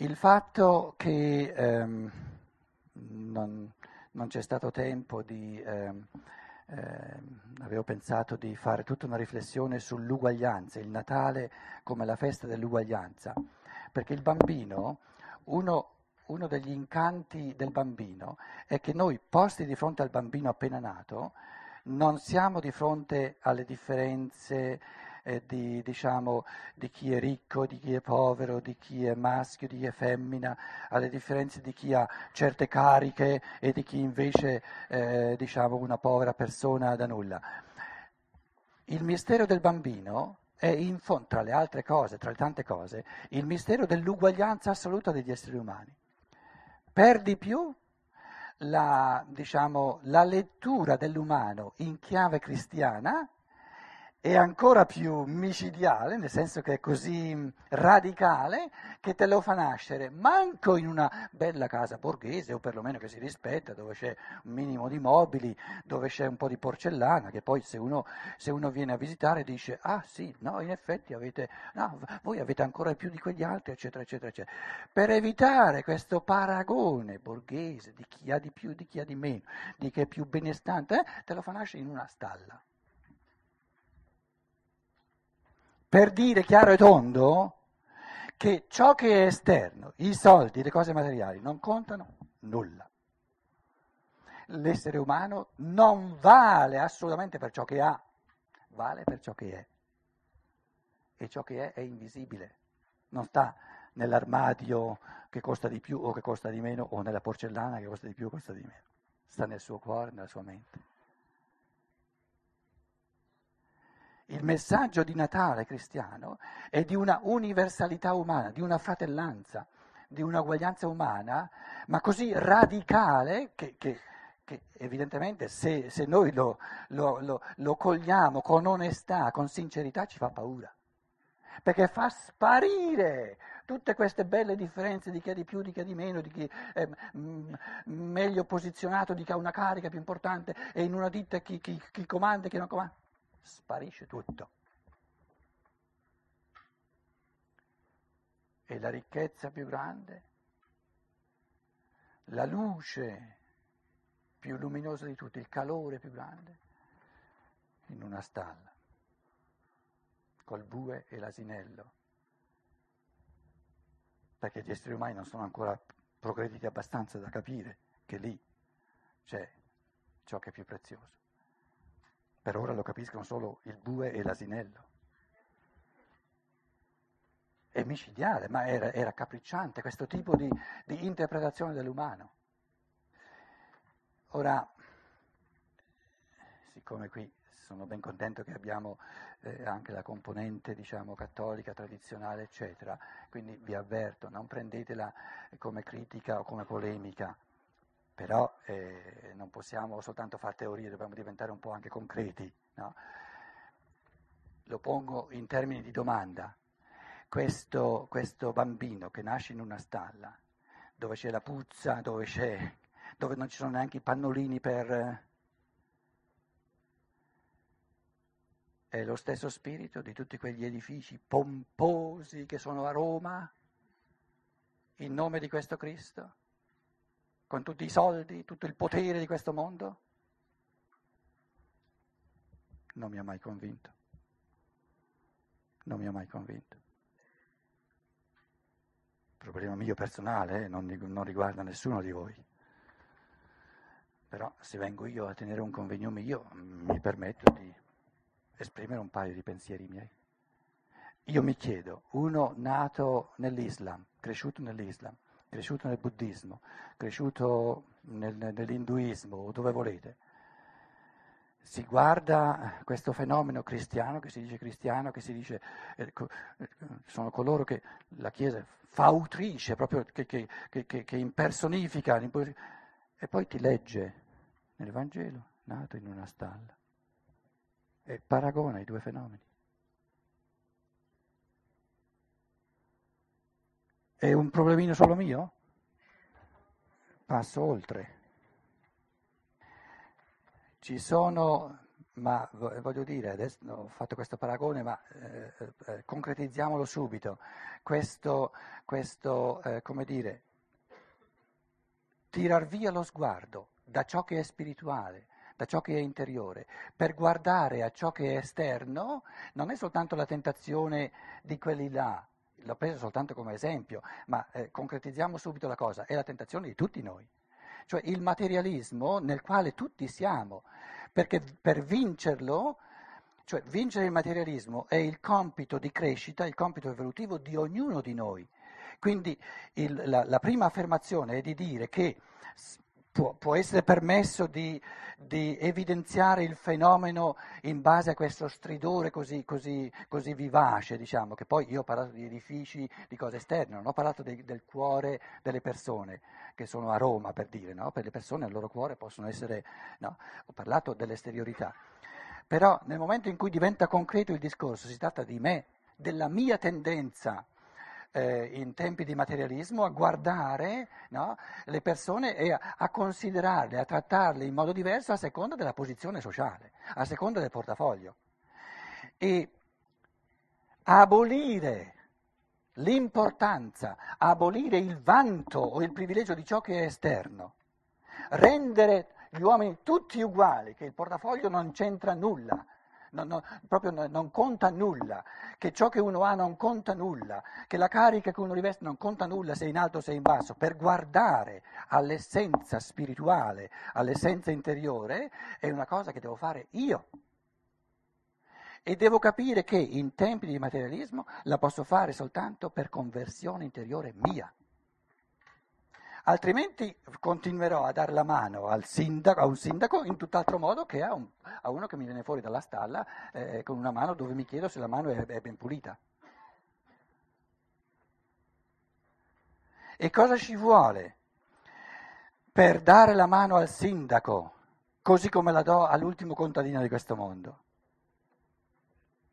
Il fatto che ehm, non, non, c'è stato tempo di... Ehm, eh, avevo pensato di fare tutta una riflessione sull'uguaglianza, il Natale come la festa dell'uguaglianza, perché il bambino, uno, uno degli incanti del bambino è che noi posti di fronte al bambino appena nato, non siamo di fronte alle differenze eh, di, diciamo, di, chi è ricco, di chi è povero, di chi è maschio, di chi è femmina, alle differenze di chi ha certe cariche e di chi invece eh, diciamo, una povera persona da nulla. Il mistero del bambino è in fondo, tra le altre cose, tra le tante cose, il mistero dell'uguaglianza assoluta degli esseri umani. Per di più la, diciamo, la lettura dell'umano in chiave cristiana è ancora più micidiale, nel senso che è così radicale, che te lo fa nascere manco in una bella casa borghese, o perlomeno che si rispetta, dove c'è un minimo di mobili, dove c'è un po' di porcellana, che poi se uno, se uno viene a visitare dice, ah sì, no, in effetti avete, no, voi avete ancora più di quegli altri, eccetera, eccetera, eccetera. Per evitare questo paragone borghese di chi ha di più, di chi ha di meno, di chi è più benestante, eh, te lo fa nascere in una stalla. Per dire chiaro e tondo che ciò che è esterno, i soldi, le cose materiali, non contano nulla. L'essere umano non vale assolutamente per ciò che ha, vale per ciò che è. E ciò che è è invisibile, non sta nell'armadio che costa di più o che costa di meno o nella porcellana che costa di più o costa di meno, sta nel suo cuore, nella sua mente. Il messaggio di Natale cristiano è di una universalità umana, di una fratellanza, di una uguaglianza umana, ma così radicale che, che, che evidentemente se, se noi lo, lo, lo, lo cogliamo con onestà, con sincerità, ci fa paura. Perché fa sparire tutte queste belle differenze di chi ha di più, di chi ha di meno, di chi è meglio posizionato, di chi ha una carica più importante e in una ditta chi, chi, chi comanda e chi non comanda sparisce tutto. E la ricchezza più grande, la luce più luminosa di tutti, il calore più grande, in una stalla, col bue e l'asinello, perché gli esseri umani non sono ancora progrediti abbastanza da capire che lì c'è ciò che è più prezioso. Per ora lo capiscono solo il bue e l'asinello. È micidiale, ma era, era capricciante questo tipo di, di interpretazione dell'umano. Ora, siccome qui sono ben contento che abbiamo eh, anche la componente diciamo, cattolica, tradizionale, eccetera, quindi vi avverto, non prendetela come critica o come polemica, però eh, non possiamo soltanto fare teorie, dobbiamo diventare un po' anche concreti. No? Lo pongo in termini di domanda. Questo, questo, bambino che nasce in una stalla, dove c'è la puzza, dove, dove non ci sono neanche i pannolini per... È lo stesso spirito di tutti quegli edifici pomposi che sono a Roma, in nome di questo Cristo? Con tutti i soldi, tutto il potere di questo mondo? Non mi ha mai convinto. Non mi ha mai convinto. Problema mio personale, eh, non, non riguarda nessuno di voi. Però se vengo io a tenere un convegno mio, mi permetto di esprimere un paio di pensieri miei. Io mi chiedo, uno nato nell'Islam, cresciuto nell'Islam, cresciuto nel buddismo, cresciuto nel, nell'induismo, dove volete, si guarda questo fenomeno cristiano, che si dice cristiano, che si dice, eh, eh sono coloro che la Chiesa fa autrice, proprio che, che, che, che impersonifica, e poi ti legge nel Vangelo, nato in una stalla, e paragona i due fenomeni. È un problemino solo mio? Passo oltre. Ci sono ma voglio dire, adesso ho fatto questo paragone, ma eh, eh, concretizziamolo subito. Questo, questo eh, come dire, tirar via lo sguardo da ciò che è spirituale, da ciò che è interiore, per guardare a ciò che è esterno, non è soltanto la tentazione di quelli là, l'ho preso soltanto come esempio, ma eh, concretizziamo subito la cosa, è la tentazione di tutti noi. Cioè il materialismo nel quale tutti siamo, perché per vincerlo, cioè vincere il materialismo è il compito di crescita, il compito evolutivo di ognuno di noi. Quindi il, la, la, prima affermazione è di dire che può, può essere permesso di, di, evidenziare il fenomeno in base a questo stridore così, così, così, vivace, diciamo, che poi io ho parlato di edifici, di cose esterne, non ho parlato de, del cuore delle persone, che sono a Roma per dire, no? per le persone il loro cuore possono essere, no? ho parlato dell'esteriorità. Però nel momento in cui diventa concreto il discorso, si tratta di me, della mia tendenza eh, in tempi di materialismo a guardare no, le persone e a, a, considerarle, a trattarle in modo diverso a seconda della posizione sociale, a seconda del portafoglio. E abolire l'importanza, abolire il vanto o il privilegio di ciò che è esterno, rendere gli uomini tutti uguali, che il portafoglio non c'entra nulla, non, non, proprio non, non, conta nulla, che ciò che uno ha non conta nulla, che la carica che uno riveste non conta nulla se in alto o se in basso, per guardare all'essenza spirituale, all'essenza interiore, è una cosa che devo fare io. E devo capire che in tempi di materialismo la posso fare soltanto per conversione interiore mia altrimenti continuerò a dare la mano sindaco, a un sindaco in tutt'altro modo che a, un, a, uno che mi viene fuori dalla stalla eh, con una mano dove mi chiedo se la mano è, è ben pulita. E cosa ci vuole per dare la mano al sindaco, così come la do all'ultimo contadino di questo mondo?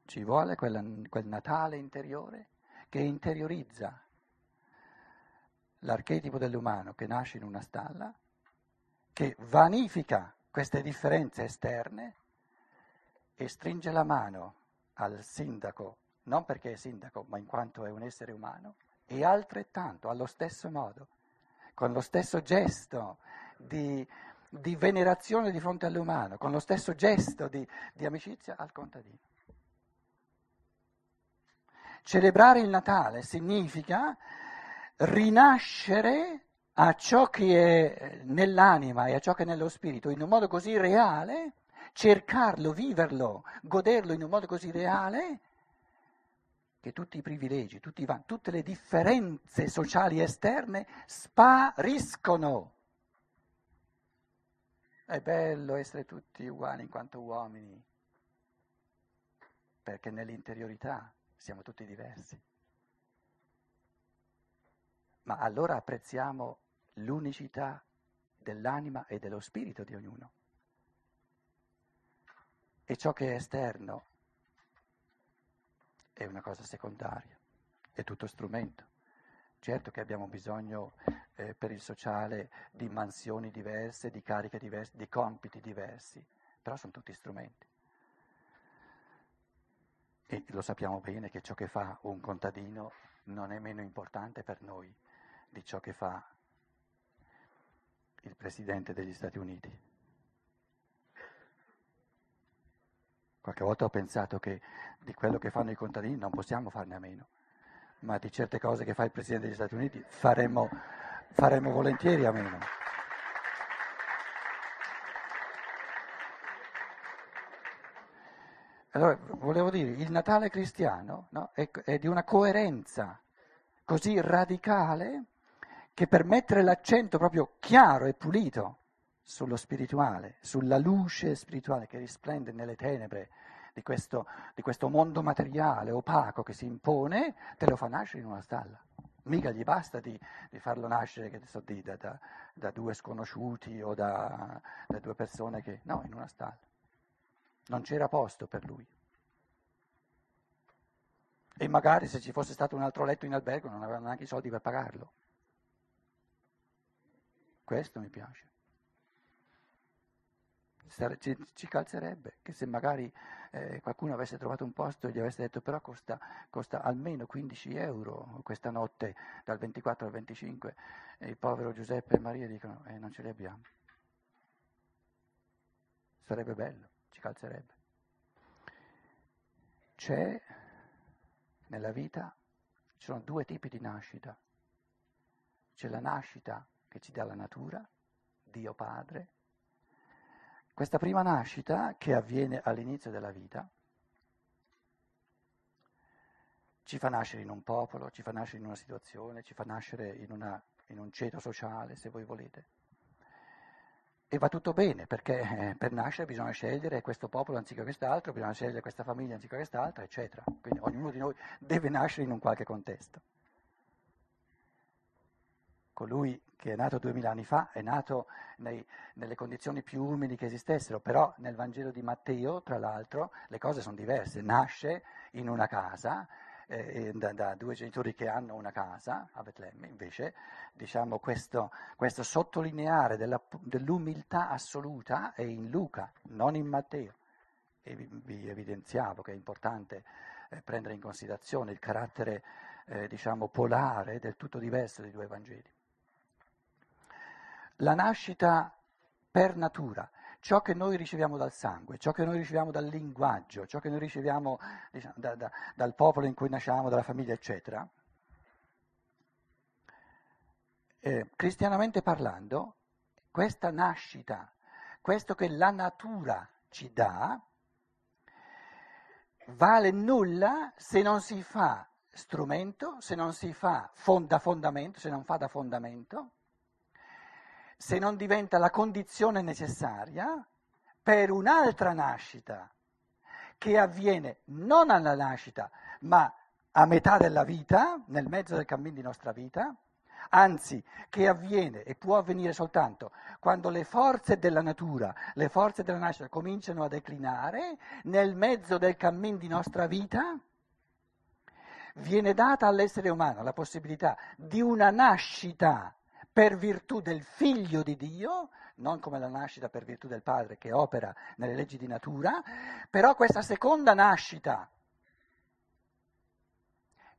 Ci vuole quella, quel Natale interiore che interiorizza l'archetipo dell'umano che nasce in una stalla, che vanifica queste differenze esterne e stringe la mano al sindaco, non perché è sindaco, ma in quanto è un essere umano, e altrettanto, allo stesso modo, con lo stesso gesto di, di venerazione di fronte all'umano, con lo stesso gesto di, di amicizia al contadino. Celebrare il Natale significa rinascere a ciò che è nell'anima e a ciò che è nello spirito in un modo così reale, cercarlo, viverlo, goderlo in un modo così reale, che tutti i privilegi, tutti i, tutte le differenze sociali esterne spariscono. È bello essere tutti uguali in quanto uomini, perché nell'interiorità siamo tutti diversi ma allora apprezziamo l'unicità dell'anima e dello spirito di ognuno. E ciò che è esterno è una cosa secondaria, è tutto strumento. Certo che abbiamo bisogno eh, per il sociale di mansioni diverse, di cariche diverse, di compiti diversi, però sono tutti strumenti. E lo sappiamo bene che ciò che fa un contadino non è meno importante per noi di ciò che fa il Presidente degli Stati Uniti. Qualche volta ho pensato che di quello che fanno i contadini non possiamo farne a meno, ma di certe cose che fa il Presidente degli Stati Uniti faremo, faremo volentieri a meno. Allora, volevo dire, il Natale cristiano no, è, è di una coerenza così radicale che per mettere l'accento proprio chiaro e pulito sullo spirituale, sulla luce spirituale che risplende nelle tenebre di questo, di questo mondo materiale opaco che si impone, te lo fa nascere in una stalla. Mica gli basta di, di farlo nascere so, di, da, da, da, due sconosciuti o da, da due persone che... No, in una stalla. Non c'era posto per lui. E magari se ci fosse stato un altro letto in albergo non avevano neanche i soldi per pagarlo. Questo mi piace. ci, ci calzerebbe, che se magari eh, qualcuno avesse trovato un posto e gli avesse detto però costa, costa, almeno 15 euro questa notte dal 24 al 25 e il povero Giuseppe e Maria dicono eh, non ce li abbiamo. Sarebbe bello, ci calzerebbe. C'è nella vita, ci sono due tipi di nascita. C'è la nascita che ci dà la natura, Dio Padre, questa prima nascita, che avviene all'inizio della vita, ci fa nascere in un popolo, ci fa nascere in una situazione, ci fa nascere in, una, in un ceto sociale, se voi volete. E va tutto bene, perché eh, per nascere bisogna scegliere questo popolo anziché quest'altro, bisogna scegliere questa famiglia anziché quest'altra, eccetera. Quindi ognuno di noi deve nascere in un qualche contesto colui che è nato duemila anni fa è nato nei, nelle condizioni più umili che esistessero, però nel Vangelo di Matteo, tra l'altro, le cose sono diverse. Nasce in una casa, eh, da, da, due genitori che hanno una casa a Betlemme, invece diciamo, questo, questo sottolineare della, dell'umiltà assoluta è in Luca, non in Matteo. E vi, vi evidenziavo che è importante eh, prendere in considerazione il carattere eh, diciamo, polare del tutto diverso dei due Vangeli la nascita per natura, ciò che noi riceviamo dal sangue, ciò che noi riceviamo dal linguaggio, ciò che noi riceviamo diciamo, da, da, dal popolo in cui nasciamo, dalla famiglia, eccetera, eh, cristianamente parlando, questa nascita, questo che la natura ci dà, vale nulla se non si fa strumento, se non si fa fonda fondamento, se non fa da fondamento se non diventa la condizione necessaria per un'altra nascita che avviene non alla nascita, ma a metà della vita, nel mezzo del cammino di nostra vita, anzi che avviene e può avvenire soltanto quando le forze della natura, le forze della nascita cominciano a declinare, nel mezzo del cammino di nostra vita viene data all'essere umano la possibilità di una nascita per virtù del figlio di Dio, non come la nascita per virtù del padre che opera nelle leggi di natura, però questa seconda nascita,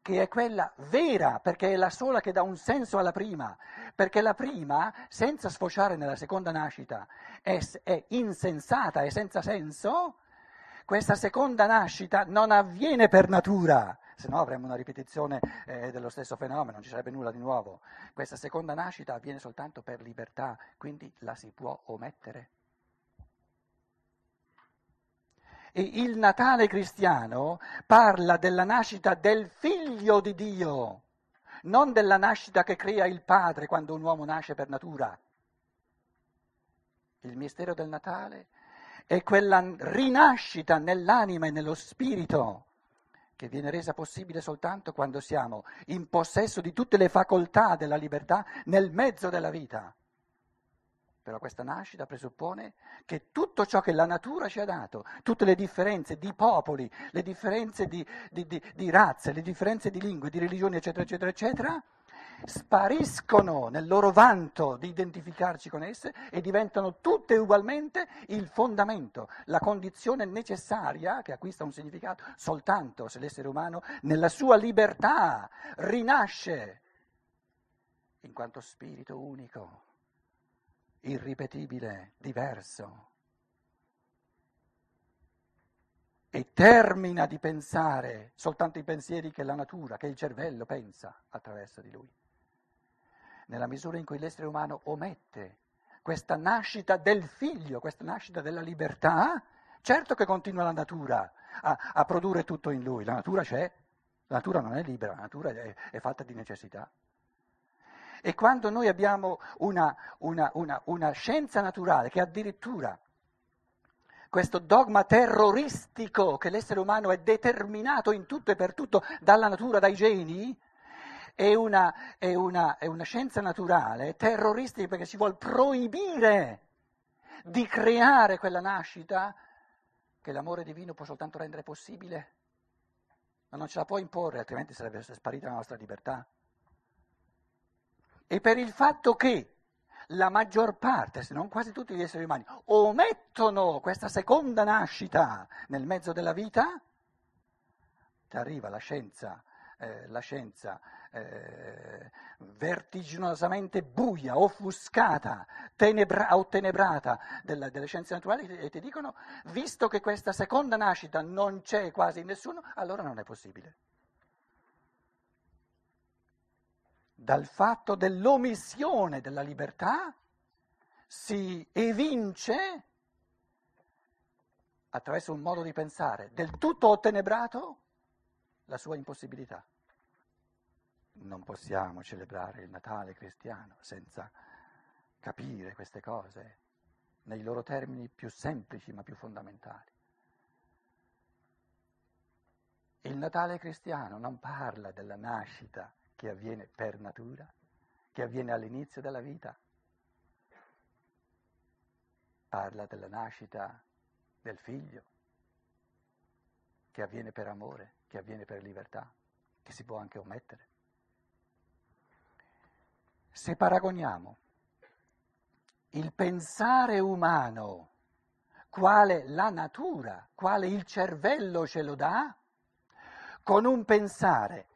che è quella vera, perché è la sola che dà un senso alla prima, perché la prima, senza sfociare nella seconda nascita, è, è insensata, è senza senso, questa seconda nascita non avviene per natura, se no avremmo una ripetizione eh, dello stesso fenomeno, non ci sarebbe nulla di nuovo. Questa seconda nascita avviene soltanto per libertà, quindi la si può omettere. E il Natale cristiano parla della nascita del figlio di Dio, non della nascita che crea il padre quando un uomo nasce per natura. Il mistero del Natale è quella rinascita nell'anima e nello spirito che viene resa possibile soltanto quando siamo in possesso di tutte le facoltà della libertà nel mezzo della vita. Però questa nascita presuppone che tutto ciò che la natura ci ha dato, tutte le differenze di popoli, le differenze di, di, di, di razze, le differenze di lingue, di religioni, eccetera, eccetera, eccetera, spariscono nel loro vanto di identificarci con esse e diventano tutte ugualmente il fondamento, la condizione necessaria che acquista un significato soltanto se l'essere umano nella sua libertà rinasce in quanto spirito unico, irripetibile, diverso. E termina di pensare soltanto i pensieri che la natura, che il cervello pensa attraverso di lui nella misura in cui l'essere umano omette questa nascita del figlio, questa nascita della libertà, certo che continua la natura a, a produrre tutto in lui, la natura c'è, la natura non è libera, la natura è, è fatta di necessità. E quando noi abbiamo una, una, una, una scienza naturale che addirittura questo dogma terroristico che l'essere umano è determinato in tutto e per tutto dalla natura, dai geni, è una, è una, è una scienza naturale terroristica perché si vuole proibire di creare quella nascita che l'amore divino può soltanto rendere possibile, ma non ce la può imporre, altrimenti sarebbe sparita la nostra libertà. E per il fatto che la maggior parte, se non quasi tutti gli esseri umani, omettono questa seconda nascita nel mezzo della vita, arriva la scienza, eh, la scienza eh, vertiginosamente buia, offuscata, tenebra, ottenebrata della, delle scienze naturali e ti dicono, visto che questa seconda nascita non c'è quasi nessuno, allora non è possibile. Dal fatto dell'omissione della libertà si evince attraverso un modo di pensare del tutto ottenebrato la sua impossibilità. Non possiamo celebrare il Natale cristiano senza capire queste cose nei loro termini più semplici ma più fondamentali. Il Natale cristiano non parla della nascita che avviene per natura, che avviene all'inizio della vita, parla della nascita del figlio, che avviene per amore, che avviene per libertà, che si può anche omettere. Se paragoniamo il pensare umano, quale la natura, quale il cervello ce lo dà, con un pensare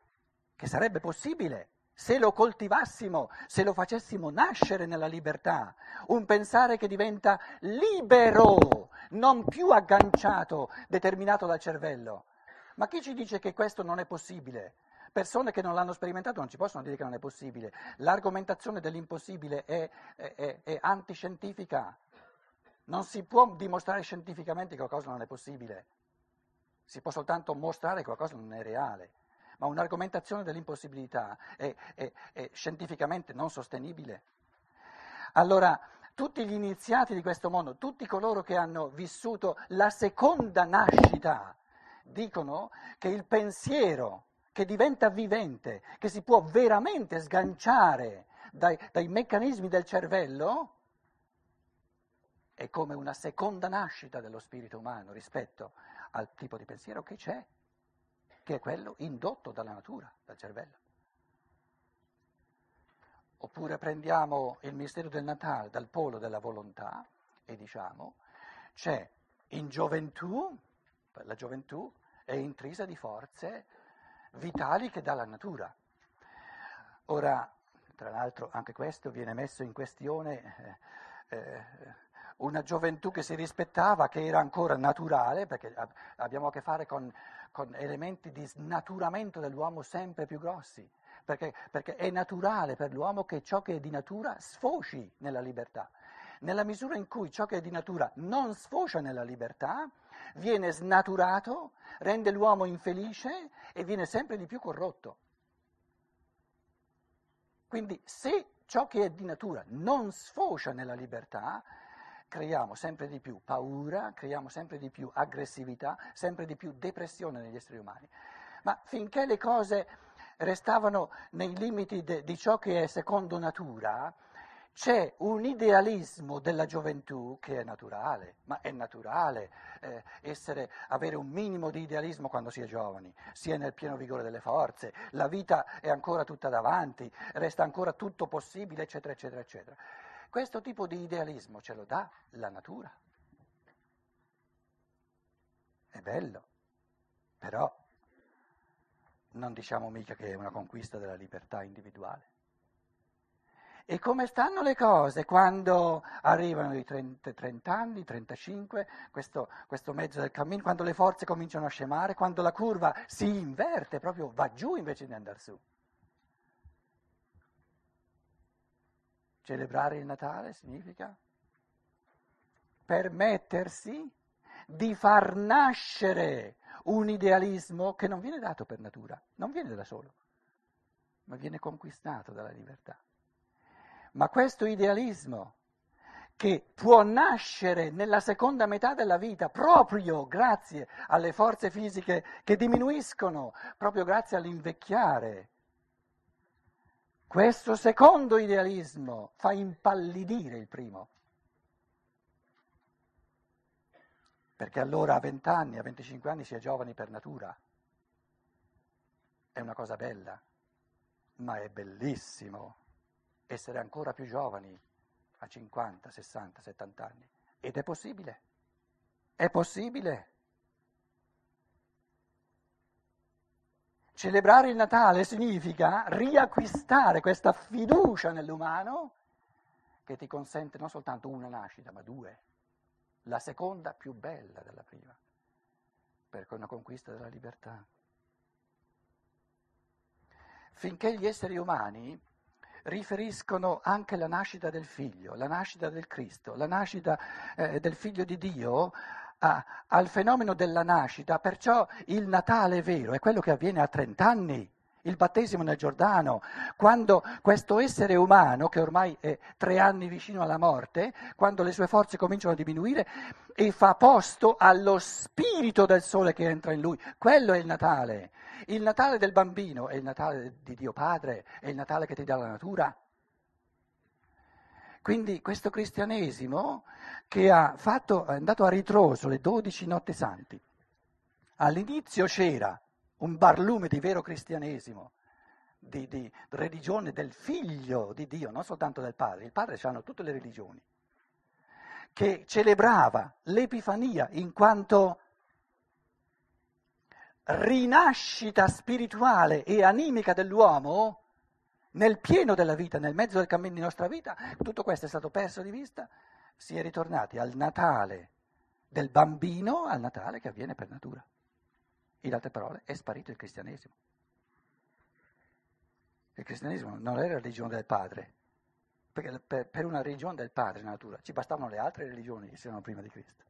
che sarebbe possibile se lo coltivassimo, se lo facessimo nascere nella libertà, un pensare che diventa libero, non più agganciato, determinato dal cervello. Ma chi ci dice che questo non è possibile? Persone che non l'hanno sperimentato non ci possono dire che non è possibile. L'argomentazione dell'impossibile è, è, è, è antiscientifica. Non si può dimostrare scientificamente che qualcosa non è possibile. Si può soltanto mostrare che qualcosa non è reale. Ma un'argomentazione dell'impossibilità è, è, è scientificamente non sostenibile. Allora, tutti gli iniziati di questo mondo, tutti coloro che hanno vissuto la seconda nascita, dicono che il pensiero che diventa vivente, che si può veramente sganciare dai, dai meccanismi del cervello, è come una seconda nascita dello spirito umano rispetto al tipo di pensiero che c'è, che è quello indotto dalla natura, dal cervello. Oppure prendiamo il mistero del Natale dal polo della volontà e diciamo c'è in gioventù, la gioventù è intrisa di forze vitali che dà la natura. Ora, tra l'altro, anche questo viene messo in questione. Eh, eh, una gioventù che si rispettava, che era ancora naturale, perché abbiamo a che fare con, con elementi di snaturamento dell'uomo sempre più grossi, perché, perché, è naturale per l'uomo che ciò che è di natura sfoci nella libertà. Nella misura in cui ciò che è di natura non sfocia nella libertà, viene snaturato, rende l'uomo infelice e viene sempre di più corrotto. Quindi se ciò che è di natura non sfocia nella libertà, creiamo sempre di più paura, creiamo sempre di più aggressività, sempre di più depressione negli esseri umani. Ma finché le cose restavano nei limiti de, di ciò che è secondo natura, c'è un idealismo della gioventù che è naturale, ma è naturale eh, essere, avere un minimo di idealismo quando si è giovani, si è nel pieno vigore delle forze, la vita è ancora tutta davanti, resta ancora tutto possibile, eccetera, eccetera, eccetera. Questo tipo di idealismo ce lo dà la natura. È bello, però non diciamo mica che è una conquista della libertà individuale. E come stanno le cose quando arrivano i 30, 30 anni, 35, questo, questo, mezzo del cammino, quando le forze cominciano a scemare, quando la curva si inverte, proprio va giù invece di andare su? Celebrare il Natale significa permettersi di far nascere un idealismo che non viene dato per natura, non viene da solo, ma viene conquistato dalla libertà. Ma questo idealismo che può nascere nella seconda metà della vita proprio grazie alle forze fisiche che diminuiscono, proprio grazie all'invecchiare. Questo secondo idealismo fa impallidire il primo. Perché allora a 20 anni, a 25 anni si è giovani per natura. È una cosa bella, ma è bellissimo essere ancora più giovani a 50, 60, 70 anni. Ed è possibile. È possibile. Celebrare il Natale significa riacquistare questa fiducia nell'umano che ti consente non soltanto una nascita, ma due. La seconda più bella della prima, perché è una conquista della libertà. Finché gli esseri umani riferiscono anche la nascita del figlio, la nascita del Cristo, la nascita eh, del figlio di Dio a, al fenomeno della nascita, perciò il Natale vero è quello che avviene a 30 anni, il battesimo nel Giordano, quando questo essere umano, che ormai è tre anni vicino alla morte, quando le sue forze cominciano a diminuire e fa posto allo spirito del sole che entra in lui, quello è il Natale. Il Natale del bambino è il Natale di Dio Padre, è il Natale che ti dà la natura. Quindi questo cristianesimo che ha fatto, è andato a ritroso le dodici notti santi, all'inizio c'era un barlume di vero cristianesimo, di, di, religione del figlio di Dio, non soltanto del padre. Il padre hanno tutte le religioni, che celebrava l'Epifania in quanto rinascita spirituale e animica dell'uomo nel pieno della vita, nel mezzo del cammino di nostra vita, tutto questo è stato perso di vista, si è ritornati al Natale del bambino, al Natale che avviene per natura. In altre parole, è sparito il cristianesimo. Il cristianesimo non è la religione del padre, perché per, per una religione del padre, natura, ci bastavano le altre religioni che c'erano prima di Cristo.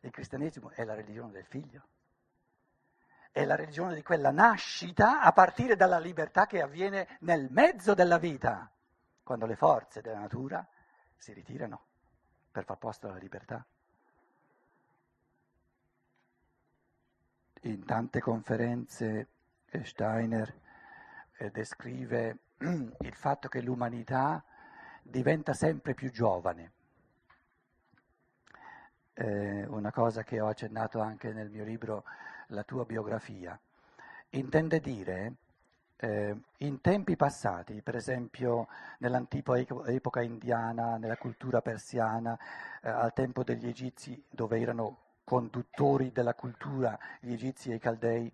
Il cristianesimo è la religione del figlio è la religione di quella nascita a partire dalla libertà che avviene nel mezzo della vita, quando le forze della natura si ritirano per far posto alla libertà. In tante conferenze Steiner eh, descrive il fatto che l'umanità diventa sempre più giovane. Eh, una cosa che ho accennato anche nel mio libro la tua biografia, intende dire eh, in tempi passati, per esempio nell'antica epoca indiana, nella cultura persiana, eh, al tempo degli egizi dove erano conduttori della cultura gli egizi e i caldei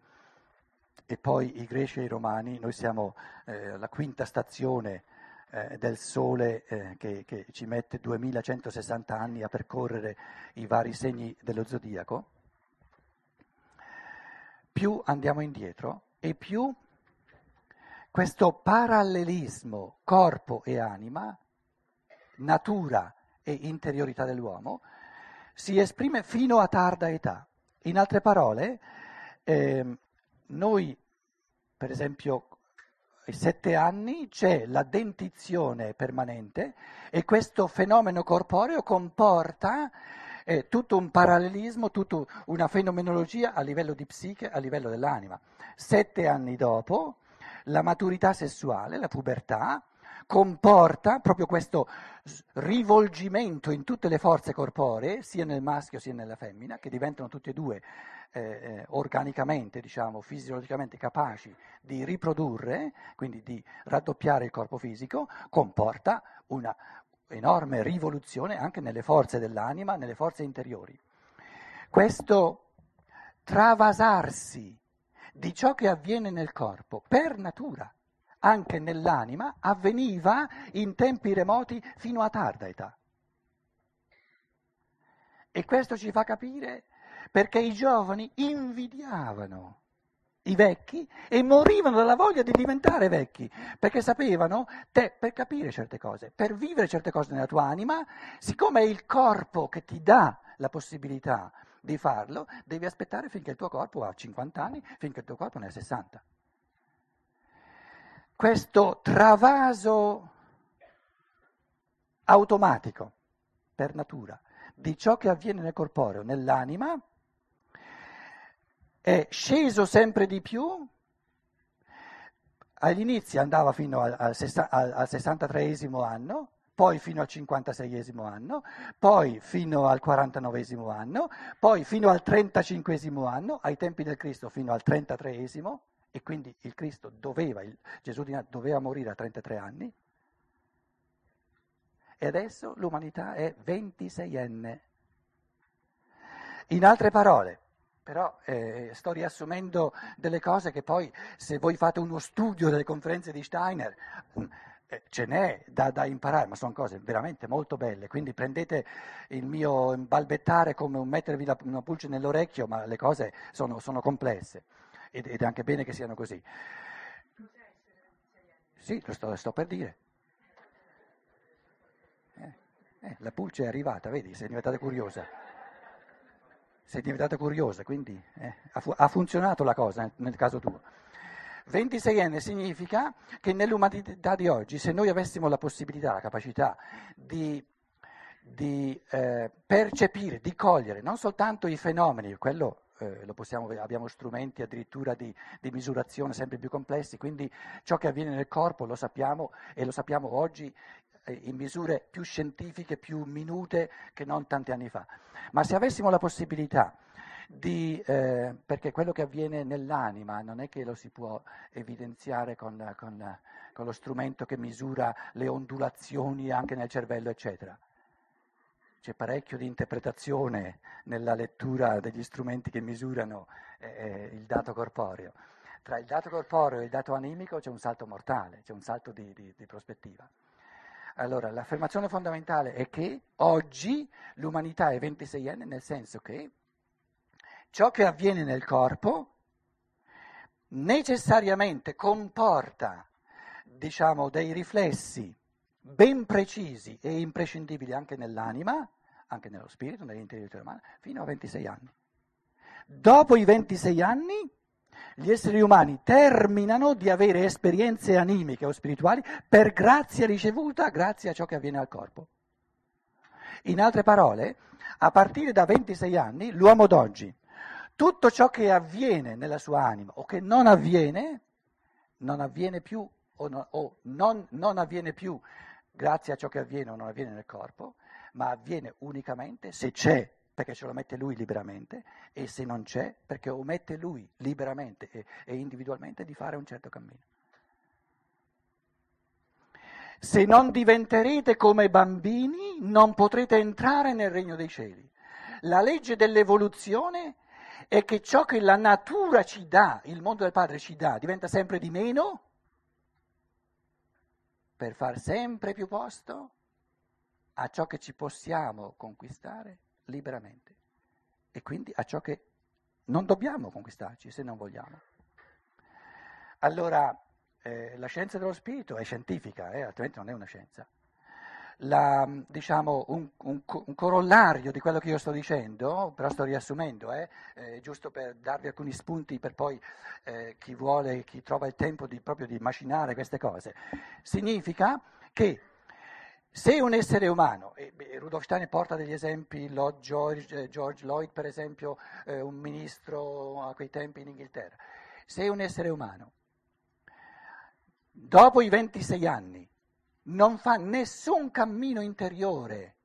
e poi i greci e i romani, noi siamo eh, la quinta stazione eh, del Sole eh, che, che ci mette 2160 anni a percorrere i vari segni dello zodiaco più andiamo indietro e più questo parallelismo corpo e anima, natura e interiorità dell'uomo, si esprime fino a tarda età. In altre parole, eh, noi, per esempio, ai sette anni c'è la dentizione permanente e questo fenomeno corporeo comporta è tutto un parallelismo, tutta una fenomenologia a livello di psiche, a livello dell'anima. Sette anni dopo, la maturità sessuale, la pubertà, comporta proprio questo rivolgimento in tutte le forze corporee, sia nel maschio sia nella femmina, che diventano tutte e due eh, eh organicamente, diciamo, fisiologicamente capaci di riprodurre, quindi di raddoppiare il corpo fisico, comporta una, enorme rivoluzione anche nelle forze dell'anima, nelle forze interiori. Questo travasarsi di ciò che avviene nel corpo per natura, anche nell'anima, avveniva in tempi remoti fino a tarda età. E questo ci fa capire perché i giovani invidiavano i vecchi e morivano dalla voglia di diventare vecchi, perché sapevano, te, per capire certe cose, per vivere certe cose nella tua anima, siccome è il corpo che ti dà la possibilità di farlo, devi aspettare finché il tuo corpo ha 50 anni, finché il tuo corpo ne ha 60. Questo travaso automatico, per natura, di ciò che avviene nel corporeo, nell'anima, è sceso sempre di più. All'inizio andava fino al, al, al 63 anno, poi fino al 56 anno, poi fino al 49 anno, poi fino al 35 anno, ai tempi del Cristo fino al 33 e quindi il Cristo doveva, il Gesù doveva morire a 33 anni, e adesso l'umanità è 26enne. In altre parole, però eh, sto riassumendo delle cose che poi se voi fate uno studio delle conferenze di Steiner mm, eh, ce n'è da, da, imparare, ma sono cose veramente molto belle, quindi prendete il mio balbettare come un mettervi la, una pulce nell'orecchio, ma le cose sono, sono complesse ed, ed, è anche bene che siano così. Sì, lo sto, sto per dire. Eh, eh, la pulce è arrivata, vedi, sei diventata curiosa sei diventata curiosa, quindi eh, ha, fu- ha, funzionato la cosa nel, caso tuo. 26enne significa che nell'umanità di oggi, se noi avessimo la possibilità, la capacità di, di eh, percepire, di cogliere non soltanto i fenomeni, quello eh, possiamo, abbiamo strumenti addirittura di, di, misurazione sempre più complessi, quindi ciò che avviene nel corpo lo sappiamo e lo sappiamo oggi in misure più scientifiche, più minute che non tanti anni fa. Ma se avessimo la possibilità di, eh, perché quello che avviene nell'anima non è che lo si può evidenziare con, con, con lo strumento che misura le ondulazioni anche nel cervello, eccetera. C'è parecchio di interpretazione nella lettura degli strumenti che misurano eh, il dato corporeo. Tra il dato corporeo e il dato animico c'è un salto mortale, c'è un salto di, di, di prospettiva. Allora, l'affermazione fondamentale è che oggi l'umanità è 26enne nel senso che ciò che avviene nel corpo necessariamente comporta, diciamo, dei riflessi ben precisi e imprescindibili anche nell'anima, anche nello spirito, nell'intelligenza umana, fino a 26 anni. Dopo i 26 anni gli esseri umani terminano di avere esperienze animiche o spirituali per grazia ricevuta grazie a ciò che avviene al corpo. In altre parole, a partire da 26 anni, l'uomo d'oggi, tutto ciò che avviene nella sua anima o che non avviene, non avviene più o, no, o non, non avviene più grazie a ciò che avviene o non avviene nel corpo, ma avviene unicamente se c'è perché ce lo mette lui liberamente, e se non c'è, perché omette lui liberamente e, e individualmente di fare un certo cammino. Se non diventerete come bambini, non potrete entrare nel regno dei cieli. La legge dell'evoluzione è che ciò che la natura ci dà, il mondo del Padre ci dà, diventa sempre di meno per far sempre più posto a ciò che ci possiamo conquistare liberamente e quindi a ciò che non dobbiamo conquistarci se non vogliamo. Allora, eh, la scienza dello spirito è scientifica, eh, altrimenti non è una scienza. La, diciamo, un, un, un, corollario di quello che io sto dicendo, però sto riassumendo, eh, eh, giusto per darvi alcuni spunti per poi eh, chi vuole, chi trova il tempo di, proprio di macinare queste cose, significa che se un essere umano, e Rudolf Steiner porta degli esempi, George, eh, George Lloyd per esempio, eh, un ministro a quei tempi in Inghilterra, se un essere umano dopo i 26 anni non fa nessun cammino interiore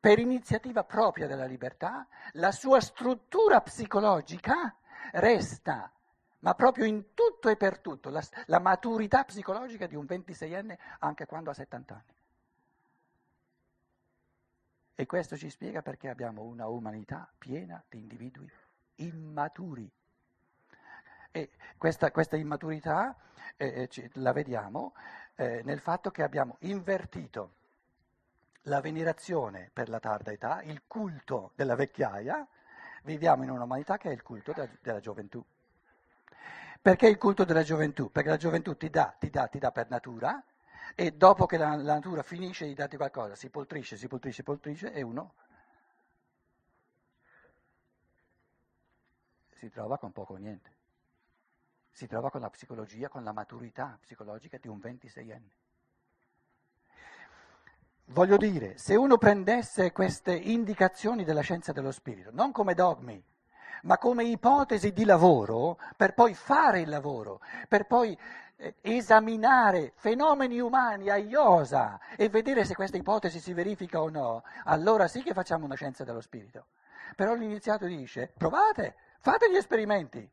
per iniziativa propria della libertà, la sua struttura psicologica resta, ma proprio in tutto e per tutto, la, la maturità psicologica di un 26enne anche quando ha 70 anni. E questo ci spiega perché abbiamo una umanità piena di individui immaturi. E questa, questa immaturità eh, eh la vediamo eh, nel fatto che abbiamo invertito la venerazione per la tarda età, il culto della vecchiaia, viviamo in un'umanità che è il culto della, della gioventù. Perché il culto della gioventù? Perché la gioventù ti dà, ti dà, ti dà per natura, e dopo che la, la natura finisce di darti qualcosa, si poltrisce, si poltrisce, si poltrisce e uno si trova con poco o niente. Si trova con la psicologia, con la maturità psicologica di un 26enne. Voglio dire, se uno prendesse queste indicazioni della scienza dello spirito, non come dogmi, ma come ipotesi di lavoro, per poi fare il lavoro, per poi eh, esaminare fenomeni umani a iosa e vedere se questa ipotesi si verifica o no, allora sì che facciamo una scienza dello spirito. Però l'iniziato dice, provate, fate gli esperimenti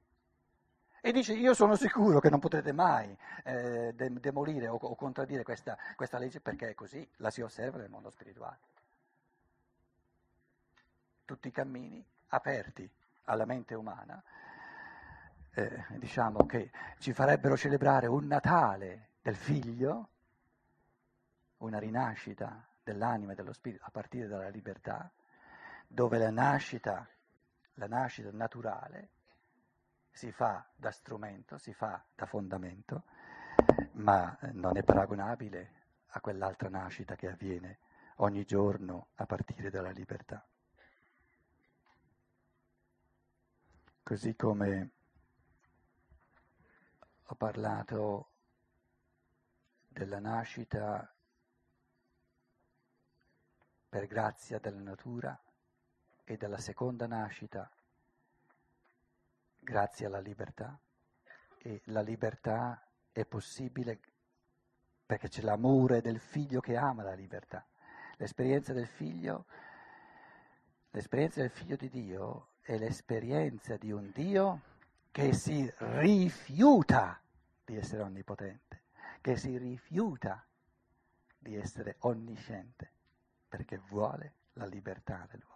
E dice io sono sicuro che non potrete mai eh, de- demolire o, o contraddire questa, questa legge perché è così, la si osserva nel mondo spirituale. Tutti i cammini aperti alla mente umana, eh, diciamo che ci farebbero celebrare un Natale del figlio, una rinascita dell'anima e dello spirito a partire dalla libertà, dove la nascita, la nascita naturale si fa da strumento, si fa da fondamento, ma non è paragonabile a quell'altra nascita che avviene ogni giorno a partire dalla libertà. Così come ho parlato della nascita per grazia della natura e della seconda nascita grazie alla libertà e la libertà è possibile perché c'è l'amore del figlio che ama la libertà. L'esperienza del figlio, l'esperienza del figlio di Dio è l'esperienza di un Dio che si rifiuta di essere onnipotente, che si rifiuta di essere onnisciente, perché vuole la libertà dell'uomo.